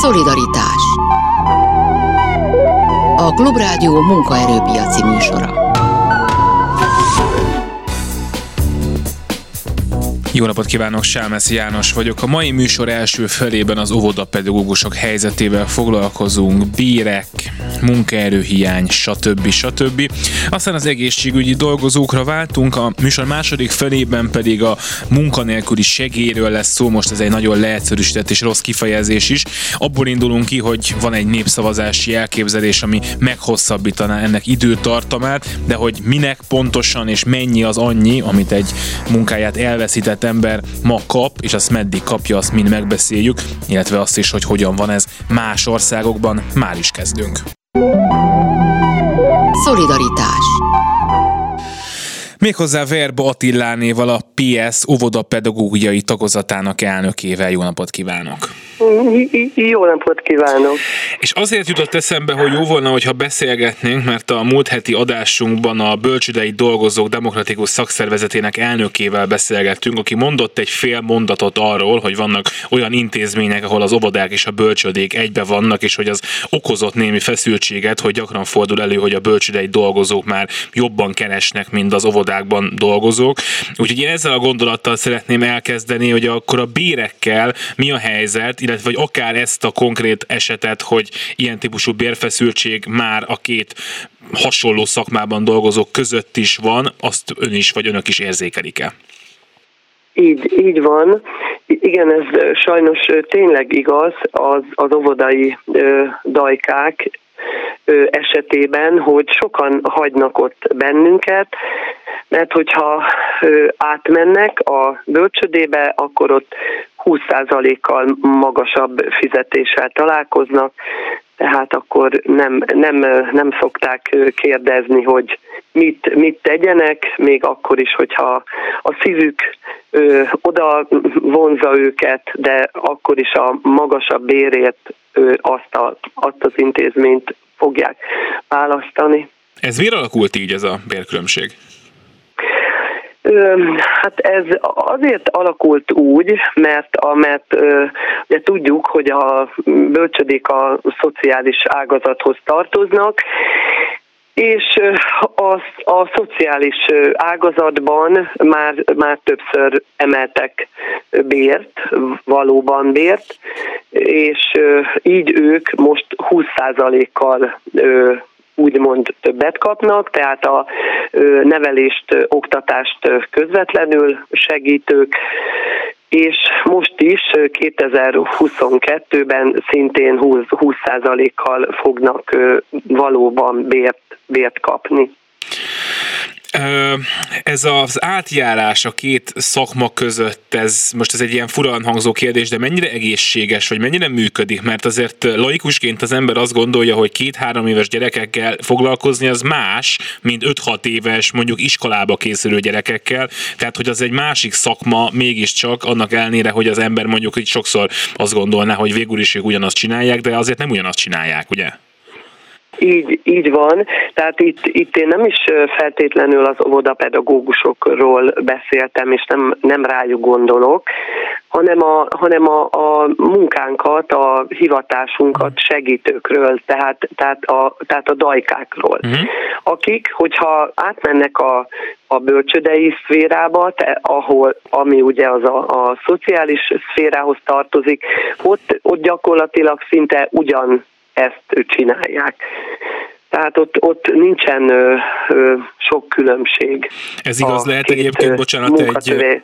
Szolidaritás. A Klubrádió munkaerőpiaci műsora. Jó napot kívánok, Sámesz János vagyok. A mai műsor első felében az óvodapedagógusok helyzetével foglalkozunk, bírek, munkaerőhiány, stb. stb. Aztán az egészségügyi dolgozókra váltunk, a műsor második felében pedig a munkanélküli segélyről lesz szó, most ez egy nagyon leegyszerűsített és rossz kifejezés is. Abból indulunk ki, hogy van egy népszavazási elképzelés, ami meghosszabbítaná ennek időtartamát, de hogy minek pontosan és mennyi az annyi, amit egy munkáját elveszített ember ma kap, és azt meddig kapja, azt mind megbeszéljük, illetve azt is, hogy hogyan van ez más országokban, már is kezdünk. Szolidaritás Méghozzá Verba Attilánéval a PS óvodapedagógiai tagozatának elnökével. Jó napot kívánok! Jó napot kívánok! És azért jutott eszembe, hogy jó volna, hogyha beszélgetnénk, mert a múlt heti adásunkban a Bölcsődei Dolgozók Demokratikus Szakszervezetének elnökével beszélgettünk, aki mondott egy fél mondatot arról, hogy vannak olyan intézmények, ahol az óvodák és a bölcsődék egybe vannak, és hogy az okozott némi feszültséget, hogy gyakran fordul elő, hogy a bölcsődei dolgozók már jobban keresnek, mint az óvodákban dolgozók. Úgyhogy én ezzel a gondolattal szeretném elkezdeni, hogy akkor a bérekkel mi a helyzet, illetve vagy akár ezt a konkrét esetet, hogy ilyen típusú bérfeszültség már a két hasonló szakmában dolgozók között is van, azt ön is vagy önök is érzékelik-e? Így, így van. Igen, ez sajnos tényleg igaz az, az óvodai ö, dajkák esetében, hogy sokan hagynak ott bennünket, mert hogyha átmennek a bölcsödébe, akkor ott 20%-kal magasabb fizetéssel találkoznak, tehát akkor nem, nem, nem szokták kérdezni, hogy mit, mit tegyenek, még akkor is, hogyha a szívük ö, oda vonza őket, de akkor is a magasabb bérért ö, azt, a, azt az intézményt fogják választani. Ez miért alakult így ez a bérkülönbség? Hát ez azért alakult úgy, mert, mert ugye tudjuk, hogy a bölcsödék a szociális ágazathoz tartoznak, és a, a szociális ágazatban már, már többször emeltek bért, valóban bért, és így ők most 20%-kal úgymond többet kapnak, tehát a nevelést, oktatást közvetlenül segítők, és most is 2022-ben szintén 20%, 20%-kal fognak valóban bért, bért kapni. Ez az átjárás a két szakma között, ez most ez egy ilyen furán hangzó kérdés, de mennyire egészséges, vagy mennyire működik? Mert azért laikusként az ember azt gondolja, hogy két-három éves gyerekekkel foglalkozni az más, mint 5-6 éves mondjuk iskolába készülő gyerekekkel, tehát hogy az egy másik szakma mégiscsak, annak ellenére, hogy az ember mondjuk hogy sokszor azt gondolná, hogy végül is ők ugyanazt csinálják, de azért nem ugyanazt csinálják, ugye? Így, így van, tehát itt, itt én nem is feltétlenül az óvodapedagógusokról beszéltem, és nem, nem rájuk gondolok, hanem a, hanem a, a munkánkat, a hivatásunkat segítőkről, tehát, tehát, a, tehát a dajkákról, uh-huh. akik, hogyha átmennek a, a bölcsödei szférába, te, ahol, ami ugye az a, a szociális szférához tartozik, ott, ott gyakorlatilag szinte ugyan ezt csinálják. Tehát ott, ott nincsen ö, ö, sok különbség. Ez igaz lehet egyébként, bocsánat, egy,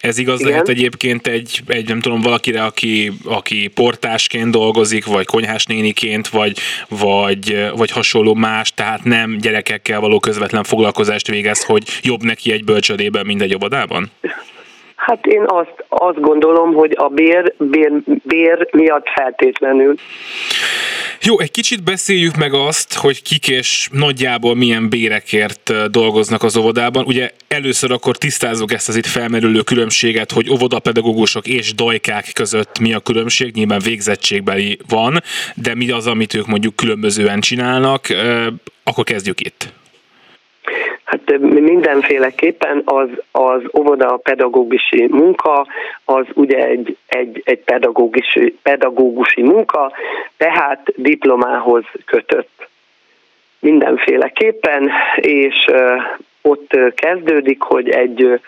ez igaz Igen? lehet egyébként egy, egy, nem tudom, valakire, aki, aki portásként dolgozik, vagy konyhás néniként, vagy, vagy, vagy hasonló más, tehát nem gyerekekkel való közvetlen foglalkozást végez, hogy jobb neki egy bölcsödében, mint egy óvodában? Hát én azt, azt gondolom, hogy a bér, bér, bér miatt feltétlenül. Jó, egy kicsit beszéljük meg azt, hogy kik és nagyjából milyen bérekért dolgoznak az óvodában. Ugye először akkor tisztázzuk ezt az itt felmerülő különbséget, hogy óvodapedagógusok és dajkák között mi a különbség, nyilván végzettségbeli van, de mi az, amit ők mondjuk különbözően csinálnak, akkor kezdjük itt. Hát mindenféleképpen az, az óvoda pedagógusi munka, az ugye egy, egy, egy pedagógusi, pedagógusi munka, tehát diplomához kötött. Mindenféleképpen, és ott kezdődik, hogy egy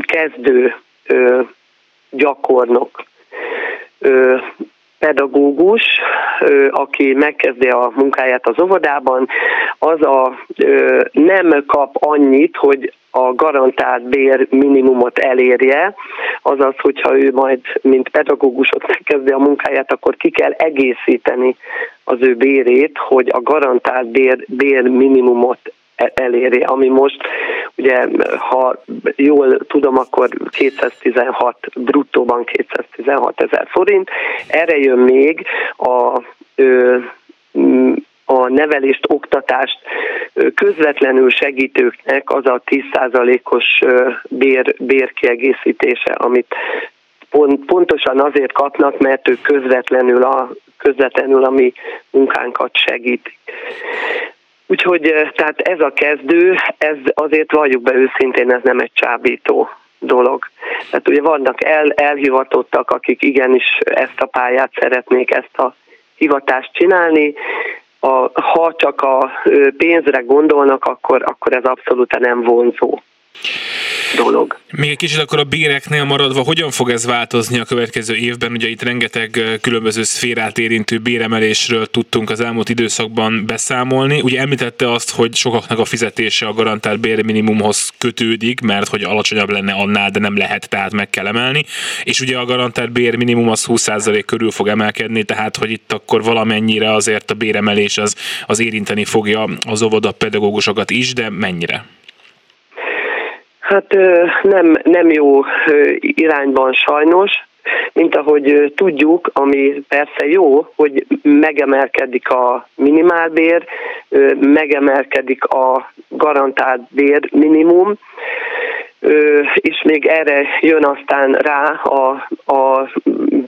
kezdő gyakornok pedagógus, aki megkezdi a munkáját az óvodában, az a nem kap annyit, hogy a garantált bér minimumot elérje, azaz, hogyha ő majd, mint pedagógus ott megkezdi a munkáját, akkor ki kell egészíteni az ő bérét, hogy a garantált bér, bér minimumot eléri, ami most, ugye, ha jól tudom, akkor 216, bruttóban 216 ezer forint. Erre jön még a a nevelést, oktatást közvetlenül segítőknek az a 10%-os bér, bérkiegészítése, amit pont, pontosan azért kapnak, mert ők közvetlenül a, közvetlenül a mi munkánkat segítik. Úgyhogy tehát ez a kezdő, ez azért valljuk be őszintén, ez nem egy csábító dolog. Tehát ugye vannak el, elhivatottak, akik igenis ezt a pályát szeretnék, ezt a hivatást csinálni, a, ha csak a pénzre gondolnak, akkor, akkor ez abszolút nem vonzó dolog. Még egy kicsit akkor a béreknél maradva, hogyan fog ez változni a következő évben? Ugye itt rengeteg különböző szférát érintő béremelésről tudtunk az elmúlt időszakban beszámolni. Ugye említette azt, hogy sokaknak a fizetése a garantált bérminimumhoz kötődik, mert hogy alacsonyabb lenne annál, de nem lehet, tehát meg kell emelni. És ugye a garantált bérminimum az 20% körül fog emelkedni, tehát hogy itt akkor valamennyire azért a béremelés az, az érinteni fogja az óvoda pedagógusokat is, de mennyire? Hát nem, nem jó irányban sajnos, mint ahogy tudjuk, ami persze jó, hogy megemelkedik a minimálbér, megemelkedik a garantált bér minimum, és még erre jön aztán rá a, a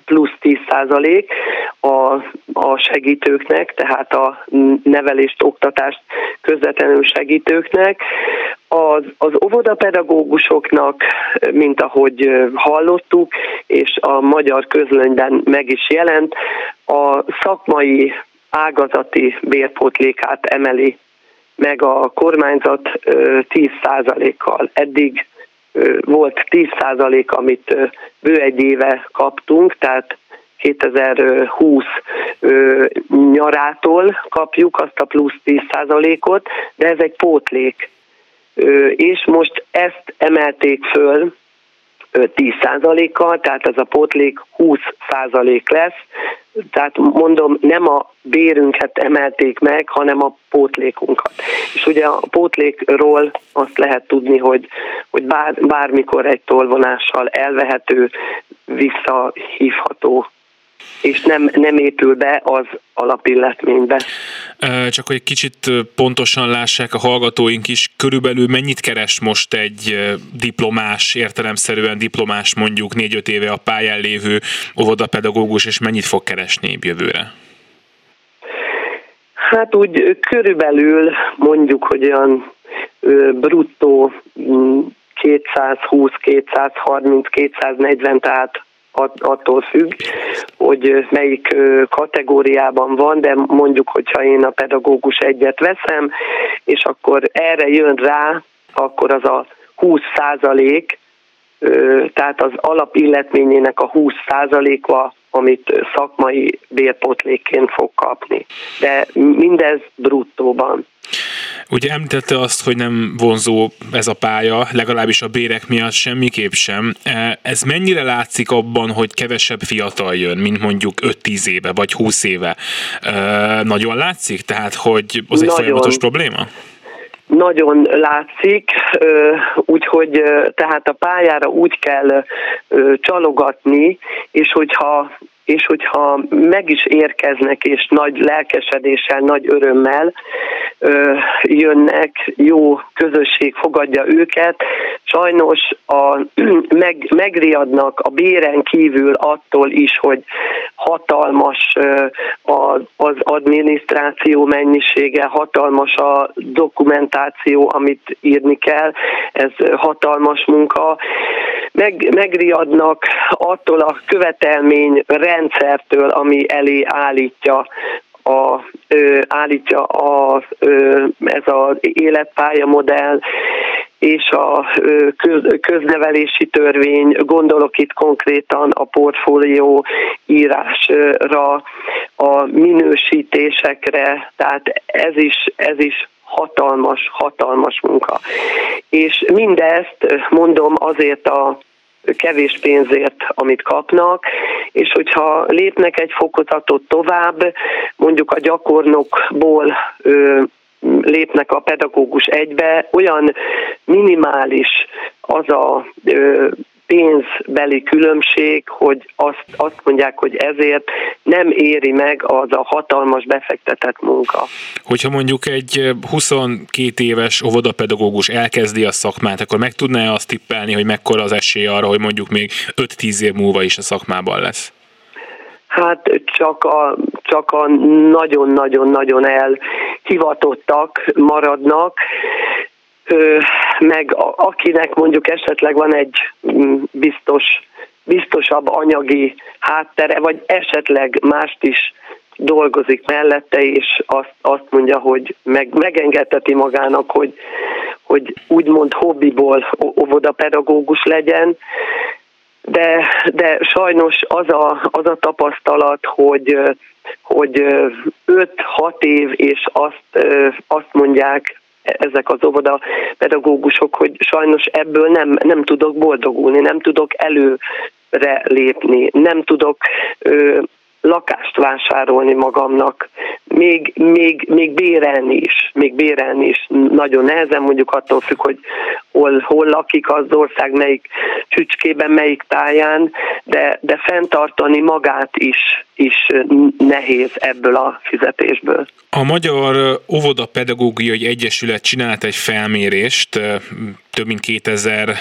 plusz 10 százalék a, a segítőknek, tehát a nevelést, oktatást közvetlenül segítőknek. Az, az óvodapedagógusoknak, mint ahogy hallottuk, és a magyar közlönyben meg is jelent, a szakmai ágazati bérpótlékát emeli meg a kormányzat 10%-kal. Eddig volt 10% amit bő egy éve kaptunk, tehát 2020 nyarától kapjuk azt a plusz 10%-ot, de ez egy pótlék. És most ezt emelték föl 10%-kal, tehát ez a pótlék 20% lesz, tehát mondom, nem a bérünket emelték meg, hanem a pótlékunkat. És ugye a pótlékról azt lehet tudni, hogy, hogy bár, bármikor egy tolvonással elvehető, visszahívható és nem, nem épül be az alapilletménybe. Csak hogy egy kicsit pontosan lássák a hallgatóink is, körülbelül mennyit keres most egy diplomás, értelemszerűen diplomás mondjuk négy-öt éve a pályán lévő óvodapedagógus, és mennyit fog keresni jövőre? Hát úgy körülbelül mondjuk, hogy olyan bruttó 220, 230, 240, tehát attól függ, hogy melyik kategóriában van, de mondjuk, hogyha én a pedagógus egyet veszem, és akkor erre jön rá, akkor az a 20 százalék, tehát az alapilletményének a 20 százaléka, amit szakmai bérpotlékként fog kapni. De mindez bruttóban. Ugye említette azt, hogy nem vonzó ez a pálya, legalábbis a bérek miatt semmiképp sem. E, ez mennyire látszik abban, hogy kevesebb fiatal jön, mint mondjuk 5-10 éve vagy 20 éve? E, nagyon látszik? Tehát, hogy az egy Nagyon. folyamatos probléma? Nagyon látszik, úgyhogy tehát a pályára úgy kell csalogatni, és hogyha és hogyha meg is érkeznek, és nagy lelkesedéssel, nagy örömmel ö, jönnek, jó közösség fogadja őket, sajnos a, meg, megriadnak a béren kívül attól is, hogy hatalmas az, az adminisztráció mennyisége, hatalmas a dokumentáció, amit írni kell, ez hatalmas munka. Meg, megriadnak attól a követelmény rendszertől, ami elé állítja a, ö, állítja a, ö, ez az életpálya modell, és a köz, köznevelési törvény, gondolok itt konkrétan a portfólió írásra, a minősítésekre, tehát ez is, ez is hatalmas, hatalmas munka. És mindezt mondom azért a kevés pénzért, amit kapnak, és hogyha lépnek egy fokozatot tovább, mondjuk a gyakornokból lépnek a pedagógus egybe, olyan minimális az a pénzbeli különbség, hogy azt, azt mondják, hogy ezért nem éri meg az a hatalmas befektetett munka. Hogyha mondjuk egy 22 éves óvodapedagógus elkezdi a szakmát, akkor meg tudná azt tippelni, hogy mekkora az esély arra, hogy mondjuk még 5-10 év múlva is a szakmában lesz? Hát csak a, csak a nagyon-nagyon-nagyon elhivatottak maradnak, meg akinek mondjuk esetleg van egy mm, biztos, biztosabb anyagi háttere, vagy esetleg mást is dolgozik mellette, és azt, azt mondja, hogy meg, megengedheti magának, hogy, hogy úgymond hobbiból óvodapedagógus legyen, de, de sajnos az a, az a tapasztalat, hogy, hogy 5-6 év, és azt, azt mondják ezek az óvoda pedagógusok, hogy sajnos ebből nem, nem tudok boldogulni, nem tudok előre lépni, nem tudok ö, lakást vásárolni magamnak, még, még, még bérelni is, még bérelni is nagyon nehezen, mondjuk attól függ, hogy hol, hol lakik az ország, melyik csücskében, melyik táján, de, de fenntartani magát is, is nehéz ebből a fizetésből. A Magyar Óvoda Pedagógiai Egyesület csinált egy felmérést, több mint 2000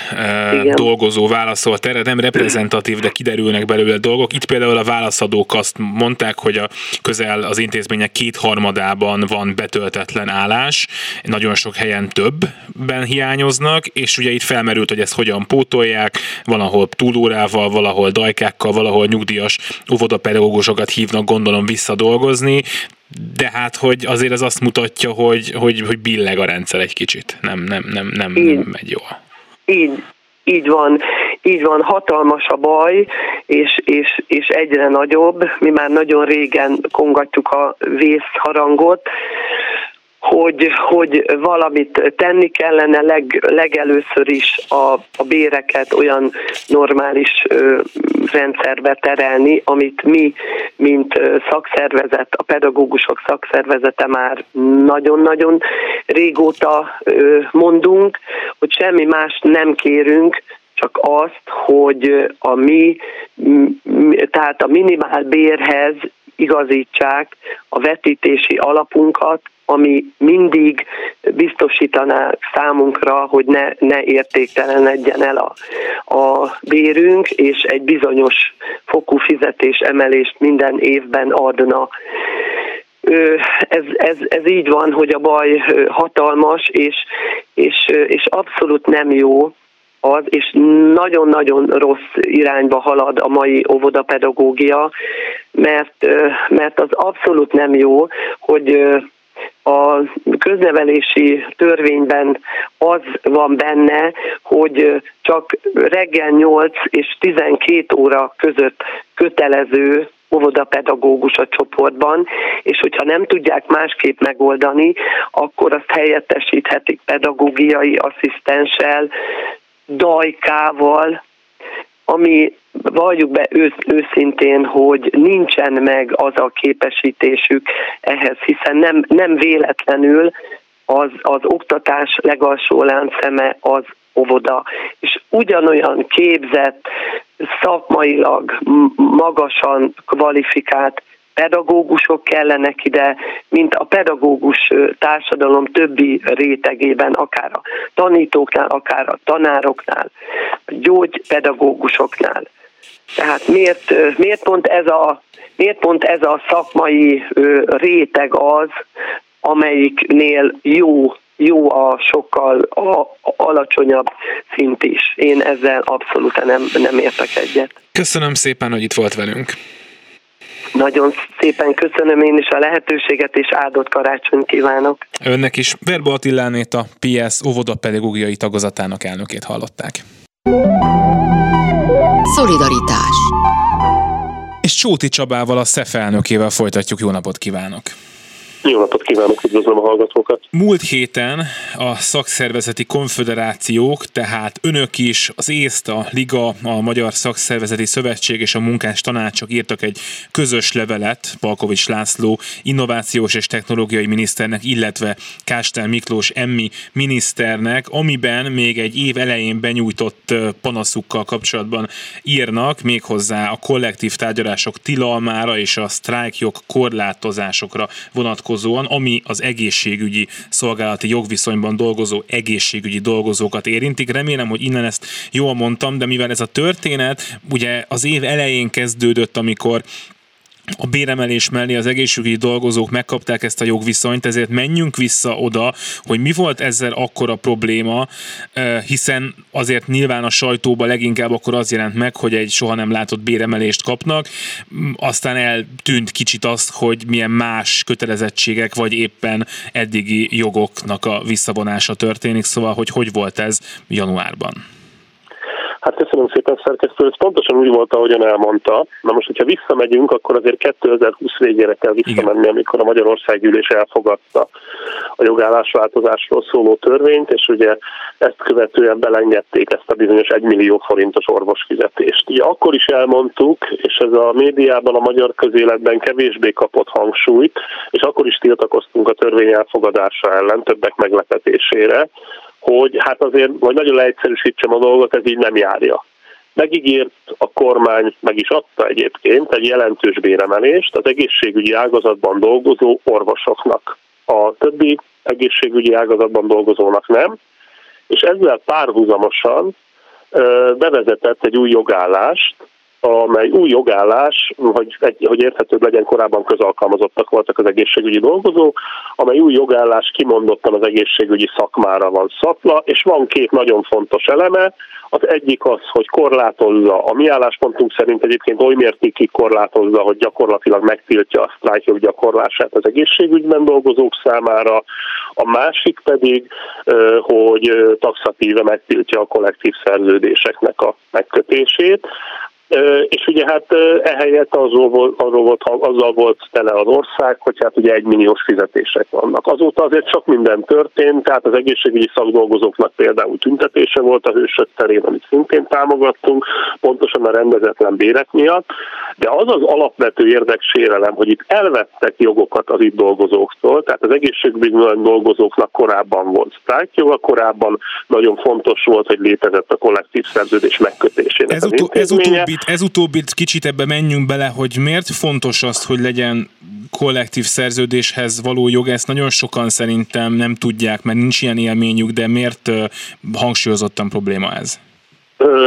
Igen. dolgozó válaszolt erre, nem reprezentatív, de kiderülnek belőle dolgok. Itt például a válaszadók azt mondták, hogy a közel az intézmények kétharmadában van betöltetlen állás, nagyon sok helyen többben hiányoznak, és ugye itt felmerült, hogy ezt hogyan pótolják, valahol túlórával, valahol dajkákkal, valahol nyugdíjas óvodapedagógusokat hívnak gondolom visszadolgozni, de hát, hogy azért ez azt mutatja, hogy, hogy, hogy billeg a rendszer egy kicsit. Nem, nem, nem, nem, nem megy jól. Így, így van, így van, hatalmas a baj, és, és, és egyre nagyobb. Mi már nagyon régen kongatjuk a vészharangot, hogy, hogy valamit tenni kellene leg, legelőször is a, a béreket olyan normális ö, rendszerbe terelni, amit mi, mint szakszervezet, a pedagógusok szakszervezete már nagyon-nagyon régóta ö, mondunk, hogy semmi más nem kérünk, csak azt, hogy a mi, tehát a minimál bérhez igazítsák a vetítési alapunkat, ami mindig biztosítaná számunkra, hogy ne, ne értéktelenedjen el a, a bérünk, és egy bizonyos fokú fizetés emelést minden évben adna. Ez, ez, ez így van, hogy a baj hatalmas, és, és, és abszolút nem jó, az, és nagyon-nagyon rossz irányba halad a mai óvodapedagógia, mert, mert az abszolút nem jó, hogy a köznevelési törvényben az van benne, hogy csak reggel 8 és 12 óra között kötelező óvodapedagógus a csoportban, és hogyha nem tudják másképp megoldani, akkor azt helyettesíthetik pedagógiai asszisztenssel, dajkával, ami valljuk be ősz, őszintén, hogy nincsen meg az a képesítésük ehhez, hiszen nem, nem véletlenül az, az oktatás legalsó láncszeme az óvoda, és ugyanolyan képzett, szakmailag magasan kvalifikált pedagógusok kellenek ide, mint a pedagógus társadalom többi rétegében, akár a tanítóknál, akár a tanároknál, a gyógypedagógusoknál. Tehát miért, miért, pont ez a, miért pont ez a szakmai réteg az, amelyiknél jó jó a sokkal a, alacsonyabb szint is. Én ezzel abszolút nem, nem értek egyet. Köszönöm szépen, hogy itt volt velünk. Nagyon szépen köszönöm én is a lehetőséget, és áldott karácsony kívánok. Önnek is Verbo Attilánét a PS óvoda pedagógiai tagozatának elnökét hallották. Szolidaritás És Csóti Csabával, a SZEF elnökével folytatjuk. Jó napot kívánok! Jó napot kívánok, üdvözlöm a hallgatókat! Múlt héten a szakszervezeti konfederációk, tehát önök is, az ÉSZT, a Liga, a Magyar Szakszervezeti Szövetség és a Munkás Tanácsok írtak egy közös levelet Palkovics László innovációs és technológiai miniszternek, illetve Kástel Miklós Emmi miniszternek, amiben még egy év elején benyújtott panaszukkal kapcsolatban írnak, méghozzá a kollektív tárgyalások tilalmára és a sztrájkjog korlátozásokra vonatkozó vonatkozóan, ami az egészségügyi szolgálati jogviszonyban dolgozó egészségügyi dolgozókat érintik. Remélem, hogy innen ezt jól mondtam, de mivel ez a történet ugye az év elején kezdődött, amikor a béremelés mellé az egészségügyi dolgozók megkapták ezt a jogviszonyt, ezért menjünk vissza oda, hogy mi volt ezzel akkora probléma, hiszen azért nyilván a sajtóban leginkább akkor az jelent meg, hogy egy soha nem látott béremelést kapnak, aztán eltűnt kicsit azt, hogy milyen más kötelezettségek, vagy éppen eddigi jogoknak a visszavonása történik, szóval hogy hogy volt ez januárban? Hát köszönöm szépen szerkesztő, ez pontosan úgy volt, ahogyan elmondta. Na most, hogyha visszamegyünk, akkor azért 2020 végére kell visszamenni, Igen. amikor a Magyarország gyűlés elfogadta a jogállásváltozásról szóló törvényt, és ugye ezt követően belengedték ezt a bizonyos 1 millió forintos orvosfizetést. Ugye akkor is elmondtuk, és ez a médiában, a magyar közéletben kevésbé kapott hangsúlyt, és akkor is tiltakoztunk a törvény elfogadása ellen, többek meglepetésére, hogy hát azért, hogy nagyon leegyszerűsítsem a dolgot, ez így nem járja. Megígért a kormány, meg is adta egyébként egy jelentős béremelést az egészségügyi ágazatban dolgozó orvosoknak. A többi egészségügyi ágazatban dolgozónak nem, és ezzel párhuzamosan bevezetett egy új jogállást, amely új jogállás, hogy, hogy érthetőbb legyen, korábban közalkalmazottak voltak az egészségügyi dolgozók, amely új jogállás kimondottan az egészségügyi szakmára van szatva, és van két nagyon fontos eleme. Az egyik az, hogy korlátozza, a mi álláspontunk szerint egyébként oly mértékig korlátozza, hogy gyakorlatilag megtiltja a sztrájkjog gyakorlását az egészségügyben dolgozók számára, a másik pedig, hogy taxatíve megtiltja a kollektív szerződéseknek a megkötését. És ugye hát ehelyett azzal volt, arról volt, azzal volt tele az ország, hogy hát ugye egymilliós fizetések vannak. Azóta azért sok minden történt, tehát az egészségügyi szakdolgozóknak például tüntetése volt a hősök terén, amit szintén támogattunk, pontosan a rendezetlen bérek miatt, de az az alapvető érdeksérelem, hogy itt elvettek jogokat az itt dolgozóktól, tehát az egészségügyi dolgozóknak korábban volt sztrájkjoga, korábban nagyon fontos volt, hogy létezett a kollektív szerződés megkötésének ez, az utóbbi utóbbit, ez utóbbit kicsit ebbe menjünk bele, hogy miért fontos az, hogy legyen kollektív szerződéshez való jog, ezt nagyon sokan szerintem nem tudják, mert nincs ilyen élményük, de miért hangsúlyozottan probléma ez?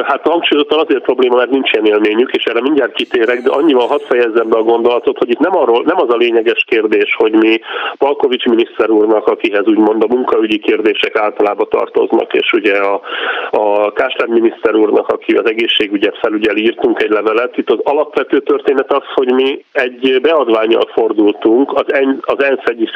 Hát hangsúlyozottan azért probléma, mert nincsen élményük, és erre mindjárt kitérek, de annyival hadd fejezzem be a gondolatot, hogy itt nem, arról, nem az a lényeges kérdés, hogy mi Palkovics miniszter úrnak, akihez úgymond a munkaügyi kérdések általában tartoznak, és ugye a, a Kásler miniszter úrnak, aki az egészségügyet felügyel, írtunk egy levelet. Itt az alapvető történet az, hogy mi egy beadványjal fordultunk az, en, az ENSZ egyik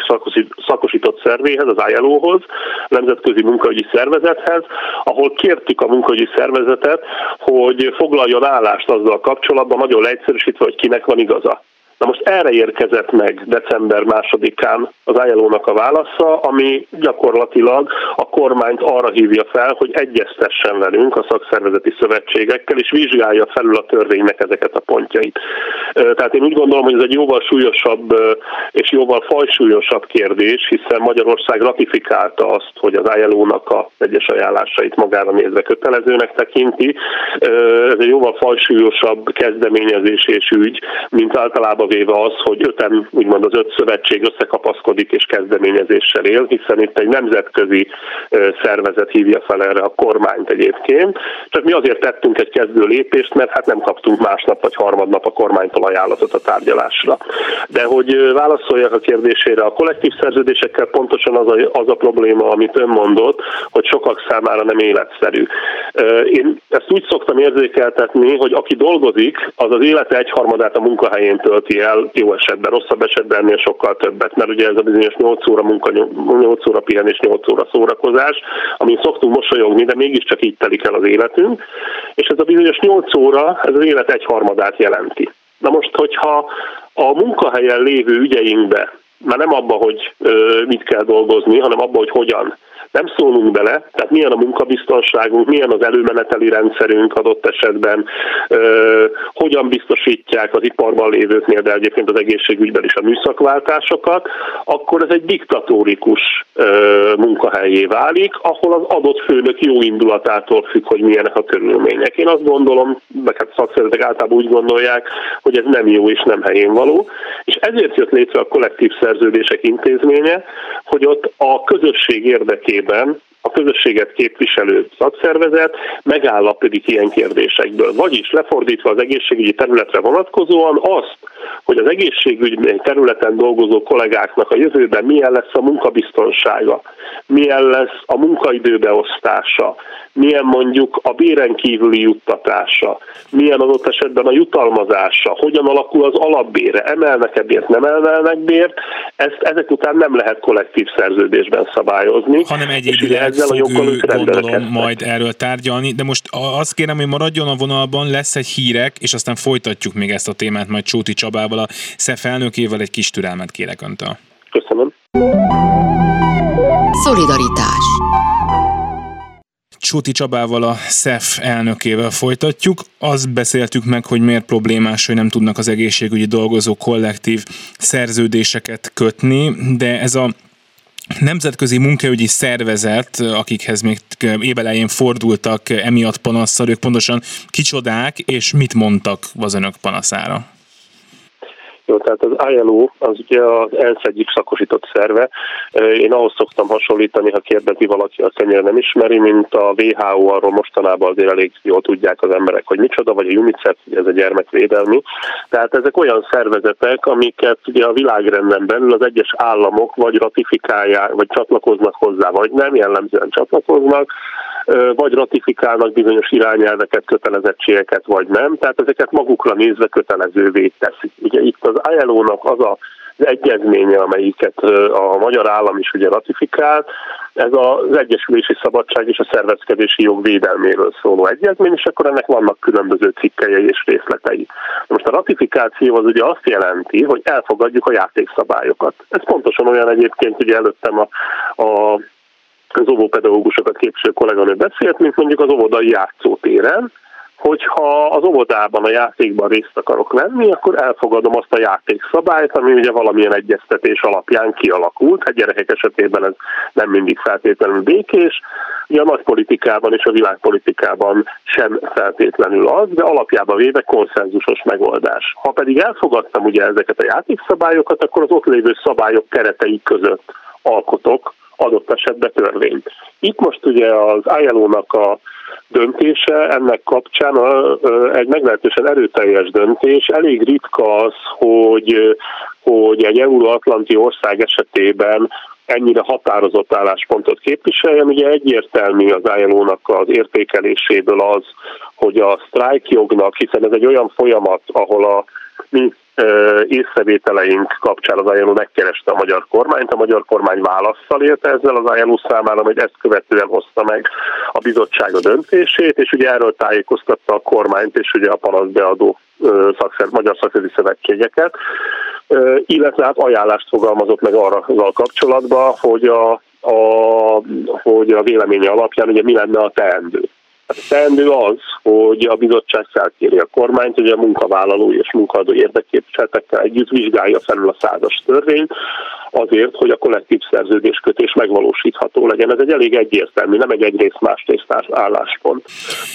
szakosított szervéhez, az ILO-hoz, Nemzetközi Munkaügyi Szervezethez, ahol kértük a munkaügyi szervezet szervezetet, hogy foglaljon állást azzal kapcsolatban, nagyon leegyszerűsítve, hogy kinek van igaza. Na most erre érkezett meg december másodikán az ILO-nak a válasza, ami gyakorlatilag a kormányt arra hívja fel, hogy egyeztessen velünk a szakszervezeti szövetségekkel, és vizsgálja felül a törvénynek ezeket a pontjait. Tehát én úgy gondolom, hogy ez egy jóval súlyosabb és jóval fajsúlyosabb kérdés, hiszen Magyarország ratifikálta azt, hogy az ILO-nak a egyes ajánlásait magára nézve kötelezőnek tekinti. Ez egy jóval fajsúlyosabb kezdeményezés és ügy, mint általában véve az, hogy öten, úgymond az öt szövetség összekapaszkodik és kezdeményezéssel él, hiszen itt egy nemzetközi szervezet hívja fel erre a kormányt egyébként. Csak mi azért tettünk egy kezdő lépést, mert hát nem kaptunk másnap vagy harmadnap a kormánytól ajánlatot a tárgyalásra. De hogy válaszoljak a kérdésére, a kollektív szerződésekkel pontosan az a, az a probléma, amit ön mondott, hogy sokak számára nem életszerű. Én ezt úgy szoktam érzékeltetni, hogy aki dolgozik, az az élete egyharmadát a munkahelyén tölti el, jó esetben, rosszabb esetben ennél sokkal többet, mert ugye ez a bizonyos 8 óra munka, 8 óra pihenés, 8 óra szórakozás, amin szoktunk mosolyogni, de mégiscsak így telik el az életünk, és ez a bizonyos 8 óra, ez az élet egyharmadát jelenti. Na most, hogyha a munkahelyen lévő ügyeinkbe, már nem abba, hogy mit kell dolgozni, hanem abba, hogy hogyan nem szólunk bele, tehát milyen a munkabiztonságunk, milyen az előmeneteli rendszerünk adott esetben, hogyan biztosítják az iparban lévőknél, de egyébként az egészségügyben is a műszakváltásokat, akkor ez egy diktatórikus munkahelyé válik, ahol az adott főnök jó indulatától függ, hogy milyenek a körülmények. Én azt gondolom, meg hát szakszervezetek általában úgy gondolják, hogy ez nem jó és nem helyén való, és ezért jött létre a kollektív szerződések intézménye, hogy ott a közösség érdekében esetében a közösséget képviselő szakszervezet megállapodik ilyen kérdésekből. Vagyis lefordítva az egészségügyi területre vonatkozóan azt, hogy az egészségügyi területen dolgozó kollégáknak a jövőben milyen lesz a munkabiztonsága, milyen lesz a munkaidőbeosztása, milyen mondjuk a béren kívüli juttatása, milyen adott esetben a jutalmazása, hogyan alakul az alapbére, emelnek-e bért, nem emelnek bért, ezt ezek után nem lehet kollektív szerződésben szabályozni. Hanem egyébként fogjuk, gondolom, majd erről tárgyalni, de most azt kérem, hogy maradjon a vonalban, lesz egy hírek, és aztán folytatjuk még ezt a témát majd Csóti Csabával, a SZEF elnökével, egy kis türelmet kérek öntől. Köszönöm. Szolidaritás Csóti Csabával, a SZEF elnökével folytatjuk. Azt beszéltük meg, hogy miért problémás, hogy nem tudnak az egészségügyi dolgozó kollektív szerződéseket kötni, de ez a nemzetközi munkaügyi szervezet, akikhez még évelején fordultak emiatt panasszal, ők pontosan kicsodák, és mit mondtak az önök panaszára? Jó, tehát az ILO az ugye az ENSZ egyik szakosított szerve. Én ahhoz szoktam hasonlítani, ha kérdezi valaki, azt ennyire nem ismeri, mint a WHO, arról mostanában azért elég jól tudják az emberek, hogy micsoda, vagy a UNICEF, ez a gyermekvédelmi. Tehát ezek olyan szervezetek, amiket ugye a világrenden belül az egyes államok vagy ratifikálják, vagy csatlakoznak hozzá, vagy nem jellemzően csatlakoznak, vagy ratifikálnak bizonyos irányelveket, kötelezettségeket, vagy nem. Tehát ezeket magukra nézve kötelezővé teszik. Ugye itt az ILO-nak az a az egyezménye, amelyiket a magyar állam is ugye ratifikált, ez az egyesülési szabadság és a szervezkedési jog védelméről szóló egyezmény, és akkor ennek vannak különböző cikkei és részletei. Most a ratifikáció az ugye azt jelenti, hogy elfogadjuk a játékszabályokat. Ez pontosan olyan egyébként, ugye előttem a, a az óvópedagógusokat képviselő kolléganő beszélt, mint mondjuk az óvodai játszótéren, hogyha az óvodában a játékban részt akarok venni, akkor elfogadom azt a játékszabályt, ami ugye valamilyen egyeztetés alapján kialakult. Hát gyerekek esetében ez nem mindig feltétlenül békés, a nagy politikában és a világpolitikában sem feltétlenül az, de alapjában véve konszenzusos megoldás. Ha pedig elfogadtam ugye ezeket a játékszabályokat, akkor az ott lévő szabályok keretei között alkotok adott esetben törvényt. Itt most ugye az ILO-nak a döntése ennek kapcsán egy meglehetősen erőteljes döntés. Elég ritka az, hogy, hogy egy euróatlanti ország esetében ennyire határozott álláspontot képviseljen. Ugye egyértelmű az ILO-nak az értékeléséből az, hogy a sztrájkjognak, hiszen ez egy olyan folyamat, ahol a mi észrevételeink kapcsán az ILO megkereste a magyar kormányt, a magyar kormány válaszsal élte ezzel az ILO számára, hogy ezt követően hozta meg a bizottság a döntését, és ugye erről tájékoztatta a kormányt, és ugye a panaszbeadó szakszer, magyar szakszervezeti szövetségeket, illetve hát ajánlást fogalmazott meg arra azzal kapcsolatban, hogy a, a, hogy a véleménye alapján ugye mi lenne a teendő. Hát a teendő az, hogy a bizottság felkéri a kormányt, hogy a munkavállaló és munkadó érdekképviseletekkel együtt vizsgálja felül a százas törvényt, azért, hogy a kollektív szerződéskötés megvalósítható legyen. Ez egy elég egyértelmű, nem egy egyrészt másrészt álláspont.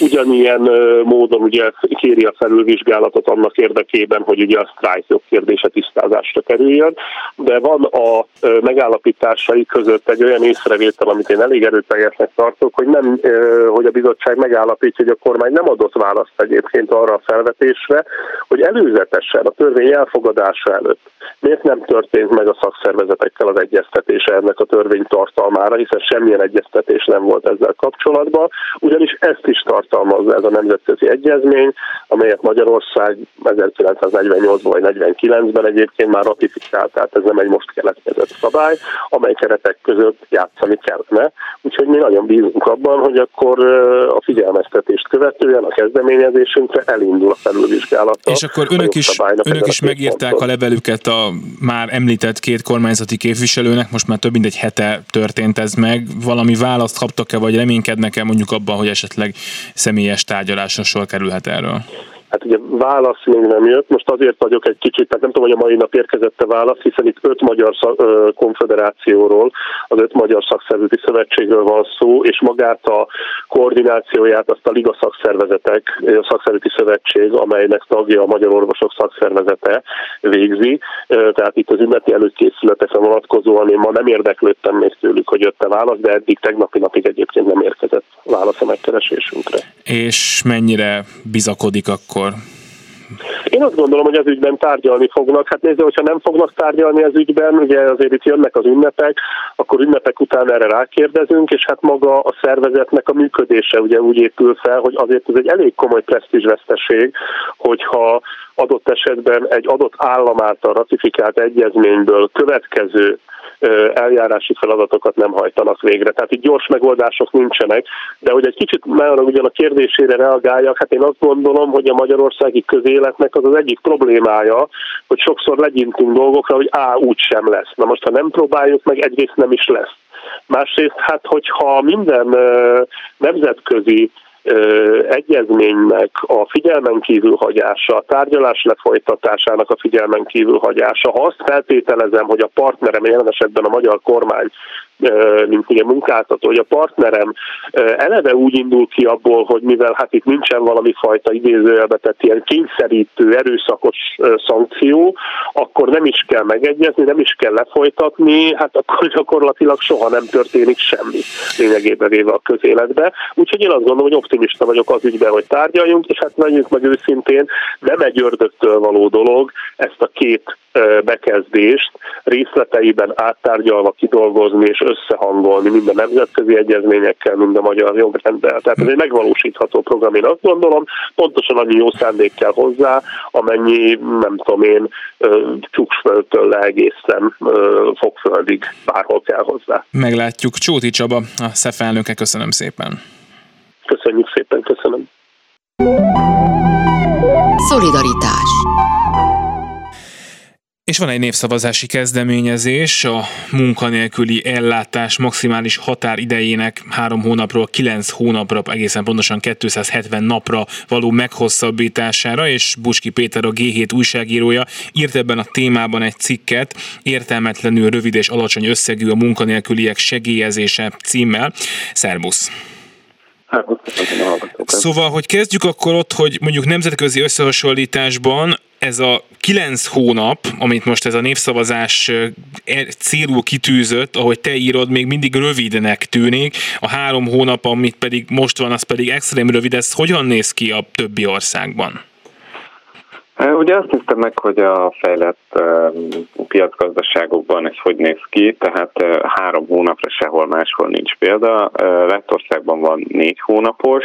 Ugyanilyen módon ugye kéri a felülvizsgálatot annak érdekében, hogy ugye a sztrájk kérdése tisztázásra kerüljön, de van a megállapításai között egy olyan észrevétel, amit én elég erőteljesnek tartok, hogy nem, hogy a bizottság megállapítja, hogy a kormány nem adott választ egyébként arra a felvetésre, hogy előzetesen a törvény elfogadása előtt miért nem történt meg a szakszervezetekkel az egyeztetése ennek a törvény tartalmára, hiszen semmilyen egyeztetés nem volt ezzel kapcsolatban, ugyanis ezt is tartalmazza ez a nemzetközi egyezmény, amelyet Magyarország 1948-ban vagy 49-ben egyébként már ratifikált, tehát ez nem egy most keletkezett szabály, amely keretek között játszani kellene. Úgyhogy mi nagyon bízunk abban, hogy akkor a figyelmeztetést követően a kezdeményezésünkre elindul a felülvizsgálata. És akkor önök is, önök is megírták a levelüket a már említett két kormányzati képviselőnek, most már több mint egy hete történt ez meg. Valami választ kaptak-e, vagy reménykednek-e mondjuk abban, hogy esetleg személyes tárgyalásra sor kerülhet erről? Hát ugye válasz még nem jött, most azért vagyok egy kicsit, tehát nem tudom, hogy a mai nap érkezett a válasz, hiszen itt öt magyar konfederációról, az öt magyar szakszervezeti szövetségről van szó, és magát a koordinációját azt a Liga szakszervezetek, a szakszervezeti szövetség, amelynek tagja a Magyar Orvosok szakszervezete végzi, tehát itt az ünnepi előkészületekre vonatkozóan én ma nem érdeklődtem még tőlük, hogy jött a válasz, de eddig tegnapi napig egyébként nem érkezett válasz a megkeresésünkre. És mennyire bizakodik akkor akkor? Én azt gondolom, hogy az ügyben tárgyalni fognak. Hát nézd, hogyha nem fognak tárgyalni az ügyben, ugye azért itt jönnek az ünnepek, akkor ünnepek után erre rákérdezünk, és hát maga a szervezetnek a működése ugye úgy épül fel, hogy azért ez egy elég komoly presztízsveszteség, hogyha adott esetben egy adott állam által ratifikált egyezményből következő eljárási feladatokat nem hajtanak végre. Tehát itt gyors megoldások nincsenek, de hogy egy kicsit már ugyan a kérdésére reagáljak, hát én azt gondolom, hogy a magyarországi közéletnek az az egyik problémája, hogy sokszor legyintünk dolgokra, hogy á, úgy sem lesz. Na most, ha nem próbáljuk meg, egyrészt nem is lesz. Másrészt, hát hogyha minden nemzetközi egyezménynek a figyelmen kívül hagyása, a tárgyalás lefolytatásának a figyelmen kívül hagyása, ha azt feltételezem, hogy a partnerem, jelen esetben a magyar kormány mint ugye munkáltató, hogy a partnerem eleve úgy indul ki abból, hogy mivel hát itt nincsen valami fajta idézőjelbe tett ilyen kényszerítő, erőszakos szankció, akkor nem is kell megegyezni, nem is kell lefolytatni, hát akkor gyakorlatilag soha nem történik semmi lényegében véve a közéletbe. Úgyhogy én azt gondolom, hogy optimista vagyok az ügyben, hogy tárgyaljunk, és hát menjünk meg őszintén, nem egy ördögtől való dolog ezt a két bekezdést részleteiben áttárgyalva kidolgozni és összehangolni mind a nemzetközi egyezményekkel, mind a magyar jogrenddel. Tehát ez egy megvalósítható program, én azt gondolom, pontosan annyi jó szándék kell hozzá, amennyi, nem tudom én, csuksföldtől le egészen fogföldig bárhol kell hozzá. Meglátjuk. Csóti Csaba, a SZEF elnöke, köszönöm szépen. Köszönjük szépen, köszönöm. Szolidaritás és van egy népszavazási kezdeményezés, a munkanélküli ellátás maximális határidejének három hónapról 9 hónapra, egészen pontosan 270 napra való meghosszabbítására, és Buski Péter a G7 újságírója írt ebben a témában egy cikket, értelmetlenül rövid és alacsony összegű a munkanélküliek segélyezése címmel. Szerbusz! Szóval, hogy kezdjük akkor ott, hogy mondjuk nemzetközi összehasonlításban ez a kilenc hónap, amit most ez a népszavazás e, célul kitűzött, ahogy te írod, még mindig rövidnek tűnik. A három hónap, amit pedig most van, az pedig extrém rövid. Ez hogyan néz ki a többi országban? Ugye azt néztem meg, hogy a fejlett piacgazdaságokban ez hogy néz ki, tehát három hónapra sehol máshol nincs példa. Lettországban van négy hónapos,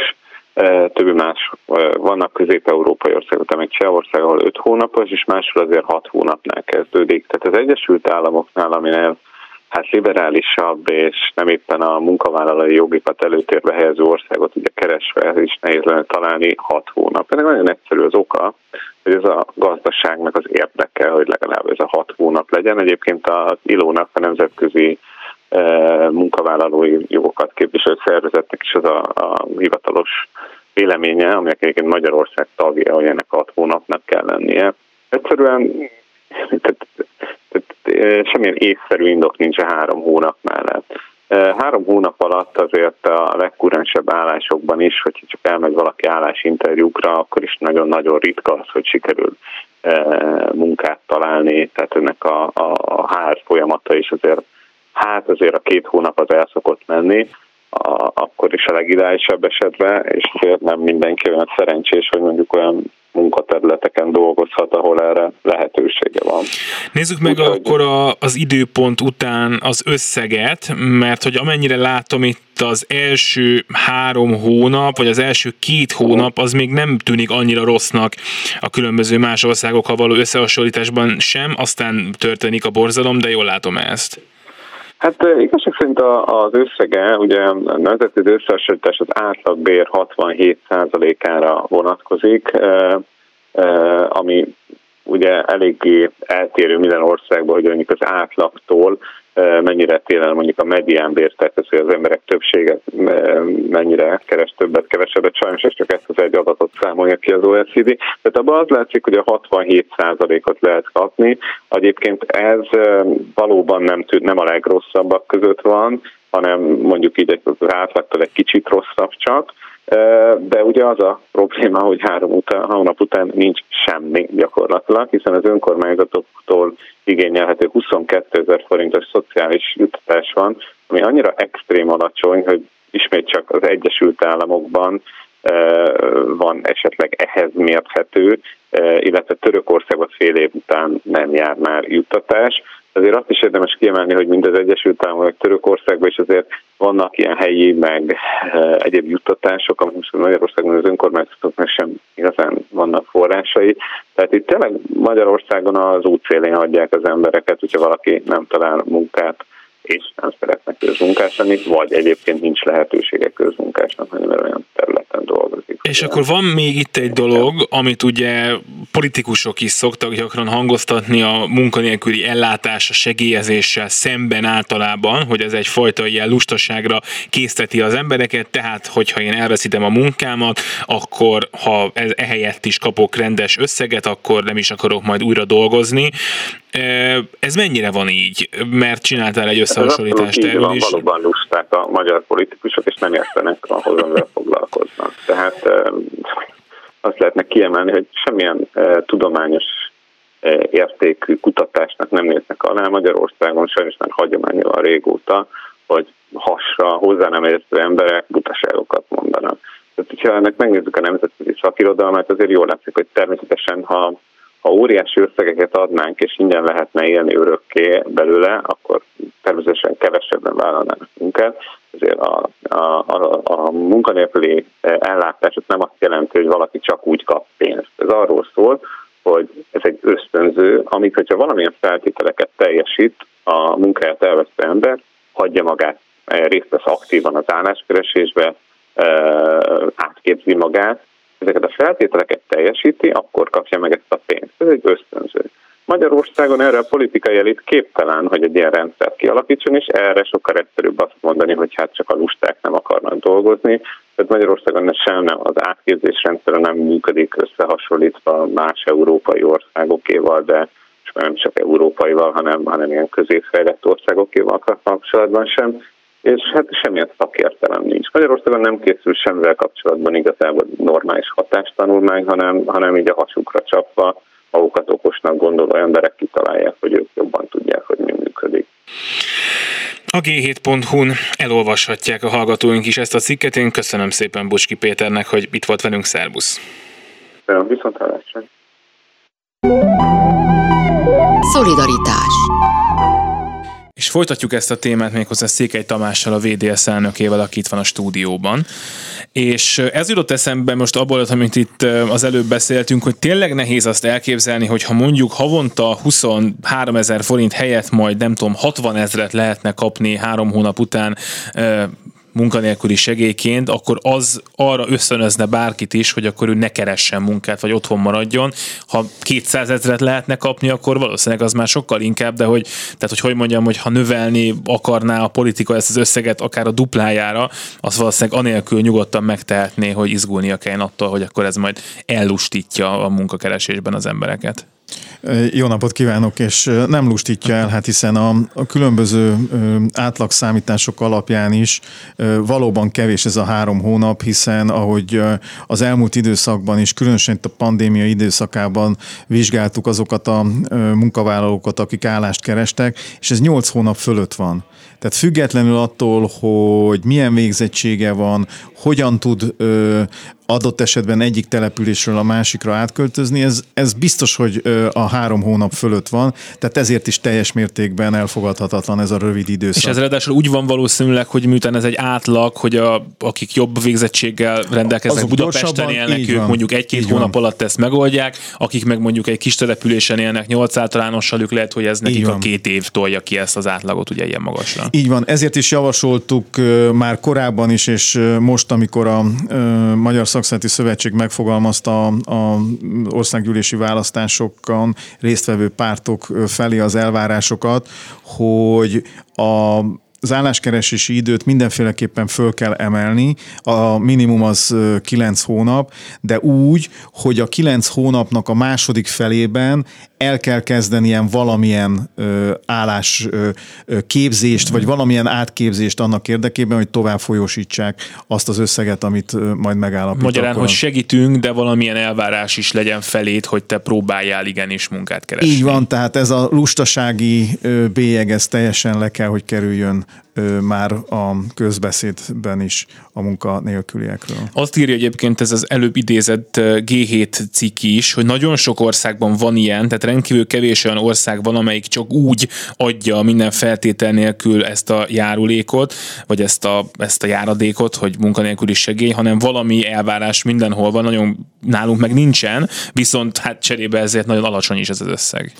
többi más, vannak közép-európai országok, amely Csehország, ahol 5 hónapos, és máshol azért 6 hónapnál kezdődik. Tehát az Egyesült Államoknál, aminél hát liberálisabb és nem éppen a munkavállalói jogikat előtérbe helyező országot ugye keresve ez is nehéz lenne találni 6 hónap. Ennek nagyon egyszerű az oka, hogy ez a gazdaságnak az érdeke, hogy legalább ez a 6 hónap legyen. Egyébként az ILO-nak a nemzetközi munkavállalói jogokat képviselő szervezetnek is az a, a hivatalos véleménye, aminek egyébként Magyarország tagja, hogy ennek hat hónapnak kell lennie. Egyszerűen tehát, tehát, semmilyen észszerű indok nincs a három hónap mellett. Három hónap alatt azért a legkurensebb állásokban is, hogyha csak elmegy valaki állásinterjúkra, akkor is nagyon-nagyon ritka az, hogy sikerül munkát találni, tehát ennek a, a, a HR folyamata is azért hát azért a két hónap az el szokott menni, a, akkor is a legideálisabb esetben, és azért nem mindenki olyan szerencsés, hogy mondjuk olyan munkaterületeken dolgozhat, ahol erre lehetősége van. Nézzük meg Úgy, akkor a, az időpont után az összeget, mert hogy amennyire látom itt az első három hónap, vagy az első két hónap, az még nem tűnik annyira rossznak a különböző más országokkal való összehasonlításban sem, aztán történik a borzalom, de jól látom ezt. Hát igazság szerint az összege, ugye a nemzetközi összehasonlítás az átlagbér 67%-ára vonatkozik, ami ugye eléggé eltérő minden országban, hogy mondjuk az átlagtól mennyire télen mondjuk a mediánbér, tehát az, hogy az emberek többsége mennyire keres többet, kevesebbet, sajnos ez csak ezt az egy adatot számolja ki az OECD. Tehát abban az látszik, hogy a 67%-ot lehet kapni. Egyébként ez valóban nem, tűnt, nem a legrosszabbak között van, hanem mondjuk így az átlagtól egy kicsit rosszabb csak, de ugye az a probléma, hogy három után, hónap után nincs semmi gyakorlatilag, hiszen az önkormányzatoktól igényelhető 22 ezer forintos szociális juttatás van, ami annyira extrém alacsony, hogy ismét csak az Egyesült Államokban van esetleg ehhez mérthető, illetve Törökországban fél év után nem jár már juttatás. Azért azt is érdemes kiemelni, hogy mind az Egyesült Államok, Törökországban is azért vannak ilyen helyi, meg egyéb juttatások, amik Magyarországon az önkormányzatoknak sem igazán vannak forrásai. Tehát itt tényleg Magyarországon az útszélén hagyják az embereket, hogyha valaki nem talál munkát és nem szeretnek közmunkás lenni, vagy egyébként nincs lehetősége közmunkásnak, hanem olyan területen dolgozik. És akkor van még itt egy dolog, amit ugye politikusok is szoktak gyakran hangoztatni a munkanélküli ellátás, a segélyezéssel szemben általában, hogy ez egyfajta ilyen lustaságra készteti az embereket, tehát hogyha én elveszítem a munkámat, akkor ha ez ehelyett is kapok rendes összeget, akkor nem is akarok majd újra dolgozni. Ez mennyire van így? Mert csináltál egy összehasonlítást erről is. Valóban lusták a magyar politikusok, és nem értenek ahhoz, amivel foglalkoznak. Tehát azt lehetne kiemelni, hogy semmilyen tudományos értékű kutatásnak nem néznek alá. Magyarországon sajnos már hagyomány van régóta, hogy hasra hozzá nem értő emberek butaságokat mondanak. Tehát, hogyha ennek megnézzük a nemzetközi szakirodalmát, azért jól látszik, hogy természetesen, ha ha óriási összegeket adnánk, és ingyen lehetne élni örökké belőle, akkor természetesen kevesebben vállalnának munkát. Ezért a, a, a, a munkanélküli ellátás nem azt jelenti, hogy valaki csak úgy kap pénzt. Ez arról szól, hogy ez egy ösztönző, amit, hogyha valamilyen feltételeket teljesít a munkáját elvesztő ember, hagyja magát, részt vesz aktívan az álláskeresésbe, átképzi magát, ezeket a feltételeket teljesíti, akkor kapja meg ezt a pénzt. Ez egy ösztönző. Magyarországon erre a politikai elit képtelen, hogy egy ilyen rendszert kialakítson, és erre sokkal egyszerűbb azt mondani, hogy hát csak a lusták nem akarnak dolgozni. Tehát Magyarországon sem nem, az átképzés rendszere nem működik összehasonlítva más európai országokéval, de és nem csak európaival, hanem, hanem ilyen középfejlett országokéval kapcsolatban sem és hát semmilyen szakértelem nincs. Magyarországon nem készül semmivel kapcsolatban igazából normális hatástanulmány, hanem, hanem így a hasukra csapva magukat okosnak gondoló emberek kitalálják, hogy ők jobban tudják, hogy mi működik. A g7.hu-n elolvashatják a hallgatóink is ezt a cikket. Én köszönöm szépen Bucski Péternek, hogy itt volt velünk. Szerbusz! Viszont hallásra! Szolidaritás folytatjuk ezt a témát méghozzá Székely Tamással, a VDS elnökével, aki itt van a stúdióban. És ez jutott eszembe most abból, amit itt az előbb beszéltünk, hogy tényleg nehéz azt elképzelni, hogy ha mondjuk havonta 23 ezer forint helyett majd nem tudom 60 ezeret lehetne kapni három hónap után munkanélküli segélyként, akkor az arra összönözne bárkit is, hogy akkor ő ne keressen munkát, vagy otthon maradjon. Ha 200 ezeret lehetne kapni, akkor valószínűleg az már sokkal inkább, de hogy, tehát hogy hogy mondjam, hogy ha növelni akarná a politika ezt az összeget akár a duplájára, az valószínűleg anélkül nyugodtan megtehetné, hogy izgulnia kelljen attól, hogy akkor ez majd ellustítja a munkakeresésben az embereket. Jó napot kívánok, és nem lustítja el, hát hiszen a, a különböző átlagszámítások alapján is valóban kevés ez a három hónap, hiszen ahogy az elmúlt időszakban is, különösen a pandémia időszakában vizsgáltuk azokat a munkavállalókat, akik állást kerestek, és ez nyolc hónap fölött van. Tehát függetlenül attól, hogy milyen végzettsége van, hogyan tud adott esetben egyik településről a másikra átköltözni, ez, ez biztos, hogy a három hónap fölött van, tehát ezért is teljes mértékben elfogadhatatlan ez a rövid időszak. És ez ráadásul úgy van valószínűleg, hogy miután ez egy átlag, hogy a, akik jobb végzettséggel rendelkeznek Azok Budapesten élnek, ők van, mondjuk egy-két hónap van. alatt ezt megoldják, akik meg mondjuk egy kis településen élnek, nyolc általánossal, ők lehet, hogy ez nekik a két év tolja ki ezt az átlagot ugye ilyen magasra. Így van, ezért is javasoltuk már korábban is, és most, amikor a Magyar Szakszereti Szövetség megfogalmazta a országgyűlési választásokon résztvevő pártok felé az elvárásokat, hogy a az álláskeresési időt mindenféleképpen föl kell emelni, a minimum az 9 hónap, de úgy, hogy a 9 hónapnak a második felében el kell kezdeni ilyen valamilyen ö, állás ö, képzést, vagy valamilyen átképzést annak érdekében, hogy tovább folyosítsák azt az összeget, amit majd megállapítanak. Magyarán, hogy segítünk, de valamilyen elvárás is legyen felét, hogy te próbáljál igenis munkát keresni. Így van, tehát ez a lustasági bélyeg, ez teljesen le kell, hogy kerüljön már a közbeszédben is a munkanélküliekről. Azt írja egyébként ez az előbb idézett G7 cikk is, hogy nagyon sok országban van ilyen, tehát rendkívül kevés olyan ország van, amelyik csak úgy adja minden feltétel nélkül ezt a járulékot, vagy ezt a, ezt a járadékot, hogy munkanélküli segély, hanem valami elvárás mindenhol van, nagyon nálunk meg nincsen, viszont hát cserébe ezért nagyon alacsony is ez az összeg.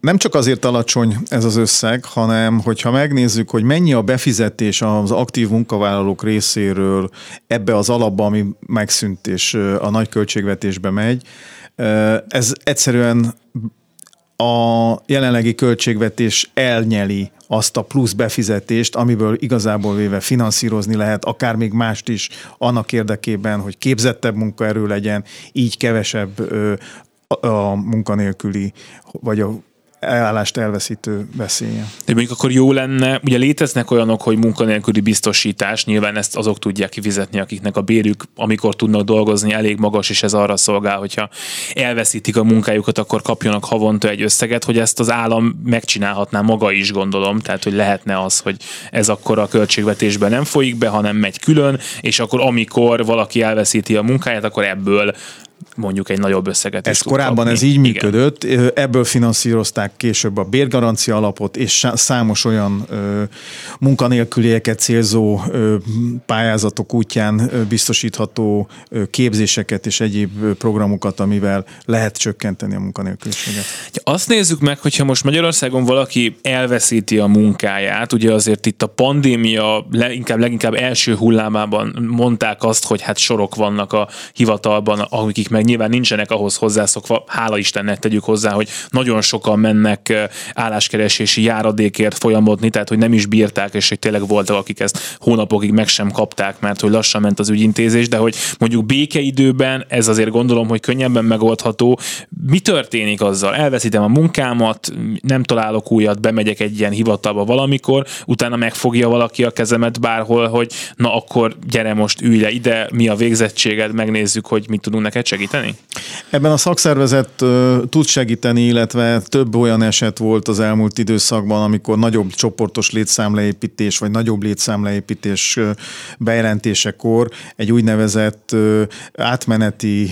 Nem csak azért alacsony ez az összeg, hanem hogyha megnézzük, hogy mennyi a befizetés az aktív munkavállalók részéről ebbe az alapba, ami megszűnt és a nagy költségvetésbe megy, ez egyszerűen a jelenlegi költségvetés elnyeli azt a plusz befizetést, amiből igazából véve finanszírozni lehet, akár még mást is annak érdekében, hogy képzettebb munkaerő legyen, így kevesebb a munkanélküli, vagy a elállást elveszítő veszélye. De mondjuk akkor jó lenne, ugye léteznek olyanok, hogy munkanélküli biztosítás, nyilván ezt azok tudják kifizetni, akiknek a bérük, amikor tudnak dolgozni, elég magas, és ez arra szolgál, hogyha elveszítik a munkájukat, akkor kapjanak havonta egy összeget, hogy ezt az állam megcsinálhatná maga is, gondolom, tehát hogy lehetne az, hogy ez akkor a költségvetésben nem folyik be, hanem megy külön, és akkor amikor valaki elveszíti a munkáját, akkor ebből mondjuk egy nagyobb összeget Ez korábban kapni. ez így Igen. működött, ebből finanszírozták később a bérgarancia alapot, és számos olyan ö, munkanélkülieket célzó ö, pályázatok útján ö, biztosítható ö, képzéseket és egyéb programokat, amivel lehet csökkenteni a munkanélküliséget. Azt nézzük meg, hogyha most Magyarországon valaki elveszíti a munkáját, ugye azért itt a pandémia leginkább, leginkább első hullámában mondták azt, hogy hát sorok vannak a hivatalban, akik akik meg nyilván nincsenek ahhoz hozzászokva, hála Istennek tegyük hozzá, hogy nagyon sokan mennek álláskeresési járadékért folyamodni, tehát hogy nem is bírták, és hogy tényleg voltak, akik ezt hónapokig meg sem kapták, mert hogy lassan ment az ügyintézés, de hogy mondjuk békeidőben ez azért gondolom, hogy könnyebben megoldható. Mi történik azzal? Elveszítem a munkámat, nem találok újat, bemegyek egy ilyen hivatalba valamikor, utána megfogja valaki a kezemet bárhol, hogy na akkor gyere most ülj le ide, mi a végzettséged, megnézzük, hogy mit tudunk neked segíteni? Ebben a szakszervezet tud segíteni, illetve több olyan eset volt az elmúlt időszakban, amikor nagyobb csoportos létszámleépítés, vagy nagyobb létszámleépítés uh, bejelentésekor egy úgynevezett uh, átmeneti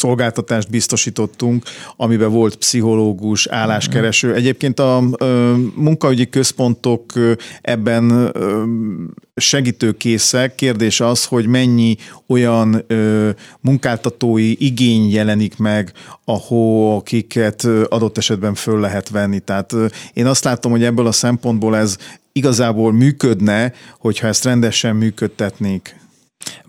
szolgáltatást biztosítottunk, amiben volt pszichológus, álláskereső. Egyébként a munkaügyi központok ebben segítőkészek. Kérdés az, hogy mennyi olyan munkáltatói igény jelenik meg, ahol akiket adott esetben föl lehet venni. Tehát én azt látom, hogy ebből a szempontból ez igazából működne, hogyha ezt rendesen működtetnék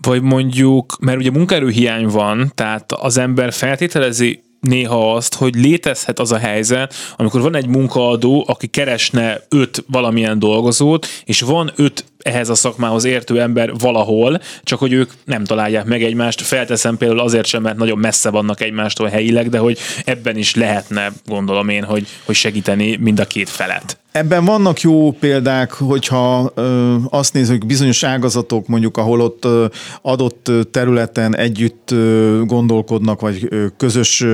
vagy mondjuk, mert ugye munkaerőhiány van, tehát az ember feltételezi néha azt, hogy létezhet az a helyzet, amikor van egy munkaadó, aki keresne öt valamilyen dolgozót, és van öt ehhez a szakmához értő ember valahol, csak hogy ők nem találják meg egymást. Felteszem például azért sem, mert nagyon messze vannak egymástól helyileg, de hogy ebben is lehetne, gondolom én, hogy, hogy segíteni mind a két felet. Ebben vannak jó példák, hogyha ö, azt nézzük, bizonyos ágazatok mondjuk, ahol ott ö, adott területen együtt ö, gondolkodnak, vagy ö, közös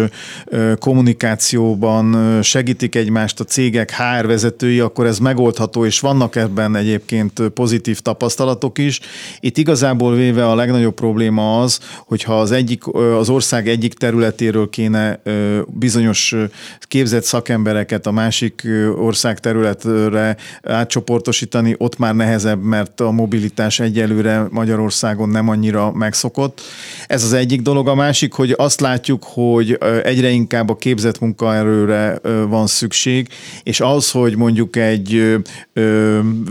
ö, kommunikációban ö, segítik egymást a cégek HR vezetői, akkor ez megoldható, és vannak ebben egyébként pozitív tapasztalatok is. Itt igazából véve a legnagyobb probléma az, hogyha az, egyik, az ország egyik területéről kéne ö, bizonyos képzett szakembereket a másik ország területéről területre átcsoportosítani, ott már nehezebb, mert a mobilitás egyelőre Magyarországon nem annyira megszokott. Ez az egyik dolog. A másik, hogy azt látjuk, hogy egyre inkább a képzett munkaerőre van szükség, és az, hogy mondjuk egy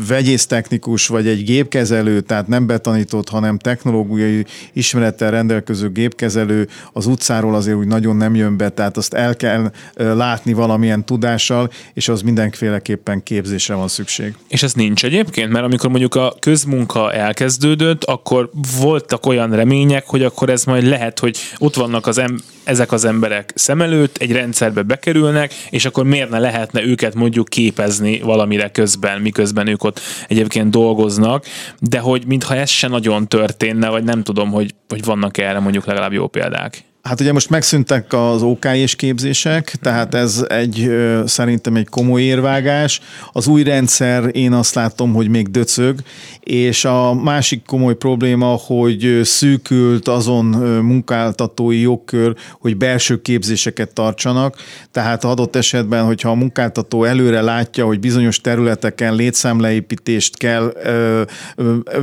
vegyésztechnikus vagy egy gépkezelő, tehát nem betanított, hanem technológiai ismerettel rendelkező gépkezelő az utcáról azért úgy nagyon nem jön be, tehát azt el kell látni valamilyen tudással, és az mindenféleképpen mindenképpen képzésre van szükség. És ez nincs egyébként, mert amikor mondjuk a közmunka elkezdődött, akkor voltak olyan remények, hogy akkor ez majd lehet, hogy ott vannak az em- ezek az emberek szem előtt, egy rendszerbe bekerülnek, és akkor miért ne lehetne őket mondjuk képezni valamire közben, miközben ők ott egyébként dolgoznak, de hogy mintha ez se nagyon történne, vagy nem tudom, hogy, hogy vannak erre mondjuk legalább jó példák. Hát ugye most megszűntek az OK-és képzések, tehát ez egy szerintem egy komoly érvágás. Az új rendszer én azt látom, hogy még döcög, és a másik komoly probléma, hogy szűkült azon munkáltatói jogkör, hogy belső képzéseket tartsanak, tehát adott esetben, hogyha a munkáltató előre látja, hogy bizonyos területeken létszámleépítést kell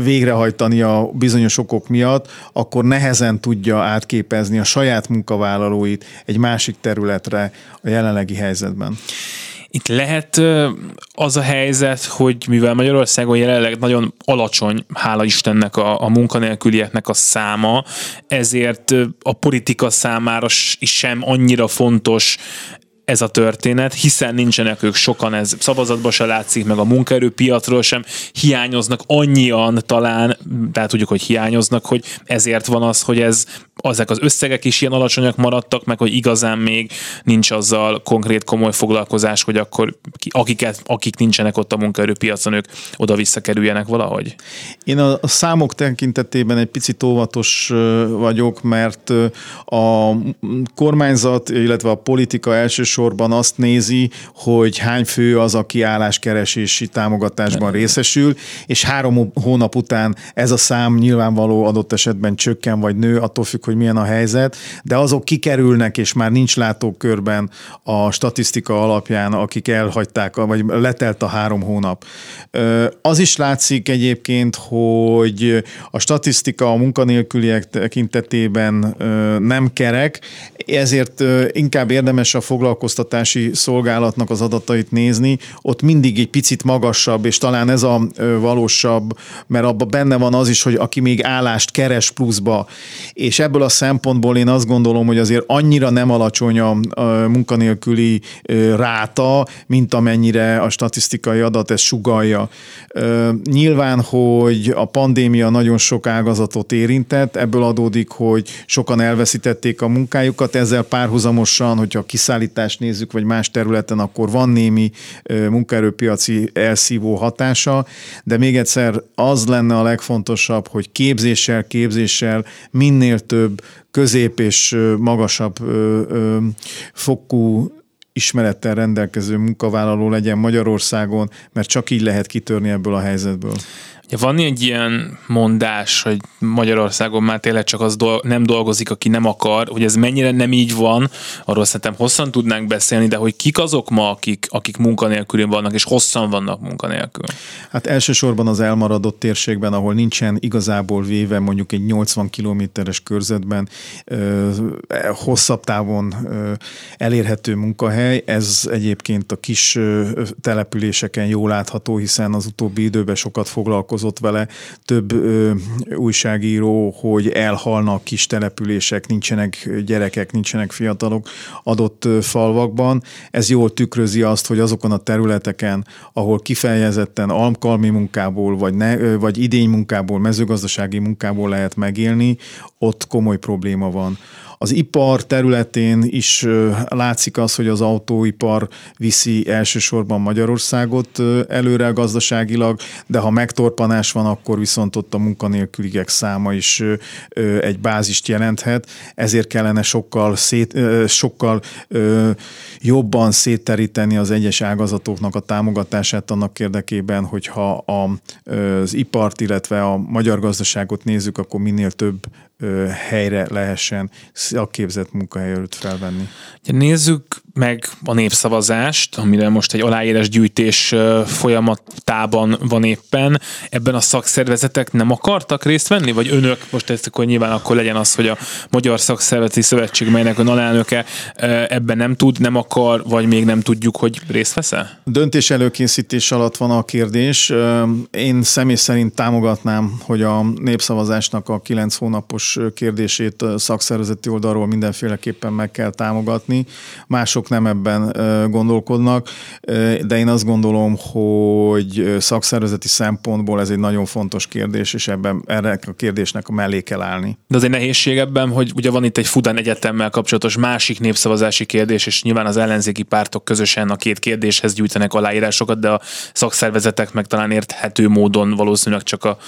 végrehajtani a bizonyos okok miatt, akkor nehezen tudja átképezni a saját saját munkavállalóit egy másik területre a jelenlegi helyzetben. Itt lehet az a helyzet, hogy mivel Magyarországon jelenleg nagyon alacsony, hála Istennek a, a munkanélkülieknek a száma, ezért a politika számára is sem annyira fontos ez a történet, hiszen nincsenek ők sokan, ez szavazatban se látszik, meg a munkaerőpiacról sem hiányoznak annyian talán, tehát tudjuk, hogy hiányoznak, hogy ezért van az, hogy ez, ezek az összegek is ilyen alacsonyak maradtak, meg hogy igazán még nincs azzal konkrét komoly foglalkozás, hogy akkor akiket, akik nincsenek ott a munkaerőpiacon, ők oda-vissza kerüljenek valahogy? Én a, a számok tekintetében egy picit óvatos vagyok, mert a kormányzat, illetve a politika elsősorban sorban azt nézi, hogy hány fő az, aki álláskeresési támogatásban részesül, és három hónap után ez a szám nyilvánvaló adott esetben csökken vagy nő, attól függ, hogy milyen a helyzet, de azok kikerülnek, és már nincs látókörben a statisztika alapján, akik elhagyták, vagy letelt a három hónap. Az is látszik egyébként, hogy a statisztika a munkanélküliek tekintetében nem kerek, ezért inkább érdemes a foglalkoztatási szolgálatnak az adatait nézni, ott mindig egy picit magasabb, és talán ez a valósabb, mert abban benne van az is, hogy aki még állást keres pluszba, és ebből a szempontból én azt gondolom, hogy azért annyira nem alacsony a munkanélküli ráta, mint amennyire a statisztikai adat ezt sugalja. Nyilván, hogy a pandémia nagyon sok ágazatot érintett, ebből adódik, hogy sokan elveszítették a munkájukat, ezzel párhuzamosan, hogyha a kiszállítást nézzük, vagy más területen, akkor van némi munkaerőpiaci elszívó hatása, de még egyszer az lenne a legfontosabb, hogy képzéssel, képzéssel minél több közép és magasabb fokú ismerettel rendelkező munkavállaló legyen Magyarországon, mert csak így lehet kitörni ebből a helyzetből. Ja, van egy ilyen mondás, hogy Magyarországon már tényleg csak az dol- nem dolgozik, aki nem akar, hogy ez mennyire nem így van, arról szerintem hosszan tudnánk beszélni, de hogy kik azok ma, akik, akik munkanélkül vannak, és hosszan vannak munkanélkül? Hát elsősorban az elmaradott térségben, ahol nincsen igazából véve mondjuk egy 80 kilométeres körzetben ö, hosszabb távon ö, elérhető munkahely, ez egyébként a kis ö, településeken jól látható, hiszen az utóbbi időben sokat foglalkozott vele több ö, újságíró, hogy elhalnak kis települések, nincsenek gyerekek, nincsenek fiatalok adott falvakban. Ez jól tükrözi azt, hogy azokon a területeken, ahol kifejezetten alkalmi munkából, vagy, ne, vagy idény munkából, mezőgazdasági munkából lehet megélni, ott komoly probléma van. Az ipar területén is látszik az, hogy az autóipar viszi elsősorban Magyarországot előre gazdaságilag, de ha megtorpanás van, akkor viszont ott a munkanélküligek száma is egy bázist jelenthet, ezért kellene sokkal, szét, sokkal jobban szétteríteni az egyes ágazatoknak a támogatását annak érdekében, hogyha az ipart, illetve a magyar gazdaságot nézzük, akkor minél több helyre lehessen szakképzett munkahelyet felvenni. Nézzük meg a népszavazást, amire most egy aláírás gyűjtés folyamatában van éppen. Ebben a szakszervezetek nem akartak részt venni, vagy önök, most ezt akkor nyilván akkor legyen az, hogy a Magyar Szakszervezeti Szövetség, melynek ön alelnöke ebben nem tud, nem akar, vagy még nem tudjuk, hogy részt vesz-e? Döntés előkészítés alatt van a kérdés. Én személy szerint támogatnám, hogy a népszavazásnak a kilenc hónapos kérdését szakszervezeti oldalról mindenféleképpen meg kell támogatni. Mások mások nem ebben gondolkodnak, de én azt gondolom, hogy szakszervezeti szempontból ez egy nagyon fontos kérdés, és ebben erre a kérdésnek a mellé kell állni. De az egy nehézség ebben, hogy ugye van itt egy Fudan Egyetemmel kapcsolatos másik népszavazási kérdés, és nyilván az ellenzéki pártok közösen a két kérdéshez gyűjtenek aláírásokat, de a szakszervezetek meg talán érthető módon valószínűleg csak a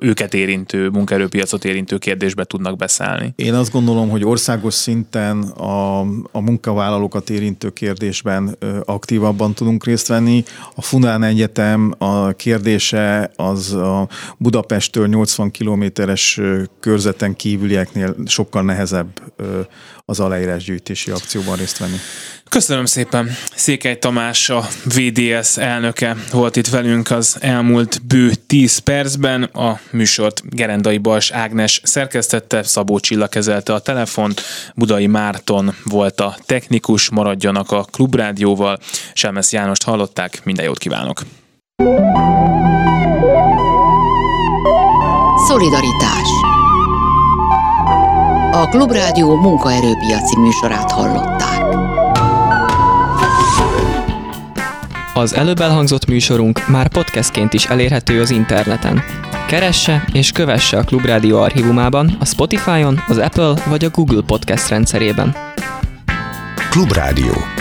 őket érintő, munkaerőpiacot érintő kérdésbe tudnak beszállni. Én azt gondolom, hogy országos szinten a, a munkavállalókat érintő kérdésben aktívabban tudunk részt venni. A Funán Egyetem a kérdése az a Budapesttől 80 kilométeres körzeten kívülieknél sokkal nehezebb az aláírásgyűjtési akcióban részt venni. Köszönöm szépen. Székely Tamás, a VDS elnöke volt itt velünk az elmúlt bő 10 percben. A műsort Gerendai Bals Ágnes szerkesztette, Szabó Csilla kezelte a telefont, Budai Márton volt a technikus, maradjanak a Klubrádióval. Selmesz Jánost hallották, minden jót kívánok! Szolidaritás A Klubrádió munkaerőpiaci műsorát hallották. Az előbb elhangzott műsorunk már podcastként is elérhető az interneten. Keresse és kövesse a Klubrádió archívumában, a Spotify-on, az Apple vagy a Google Podcast rendszerében. Klubrádió